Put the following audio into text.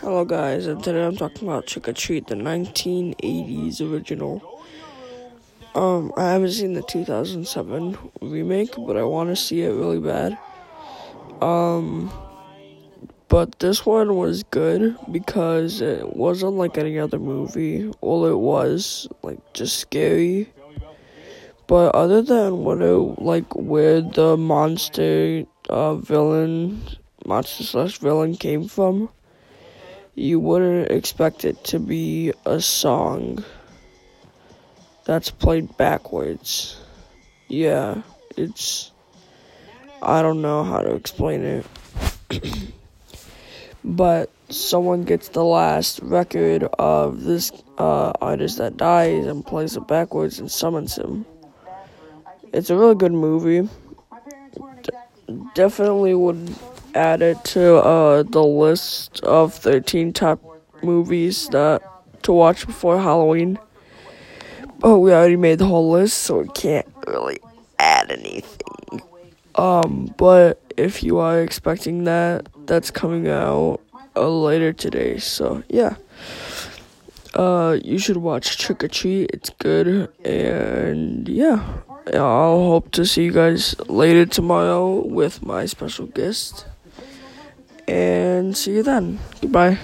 Hello, guys, and today I'm talking about Trick or Treat, the 1980s original. Um, I haven't seen the 2007 remake, but I want to see it really bad. Um, but this one was good because it wasn't like any other movie. All it was like just scary. But other than what it like where the monster uh villain monster slash villain came from you wouldn't expect it to be a song that's played backwards. Yeah, it's. I don't know how to explain it. but someone gets the last record of this uh, artist that dies and plays it backwards and summons him. It's a really good movie. Definitely would add it to uh, the list of 13 top movies that to watch before Halloween. But we already made the whole list, so we can't really add anything. Um, but if you are expecting that, that's coming out uh, later today. So yeah, uh, you should watch Trick or Treat. It's good, and yeah, I'll hope to see you guys later tomorrow with my special guest and see you then. Goodbye.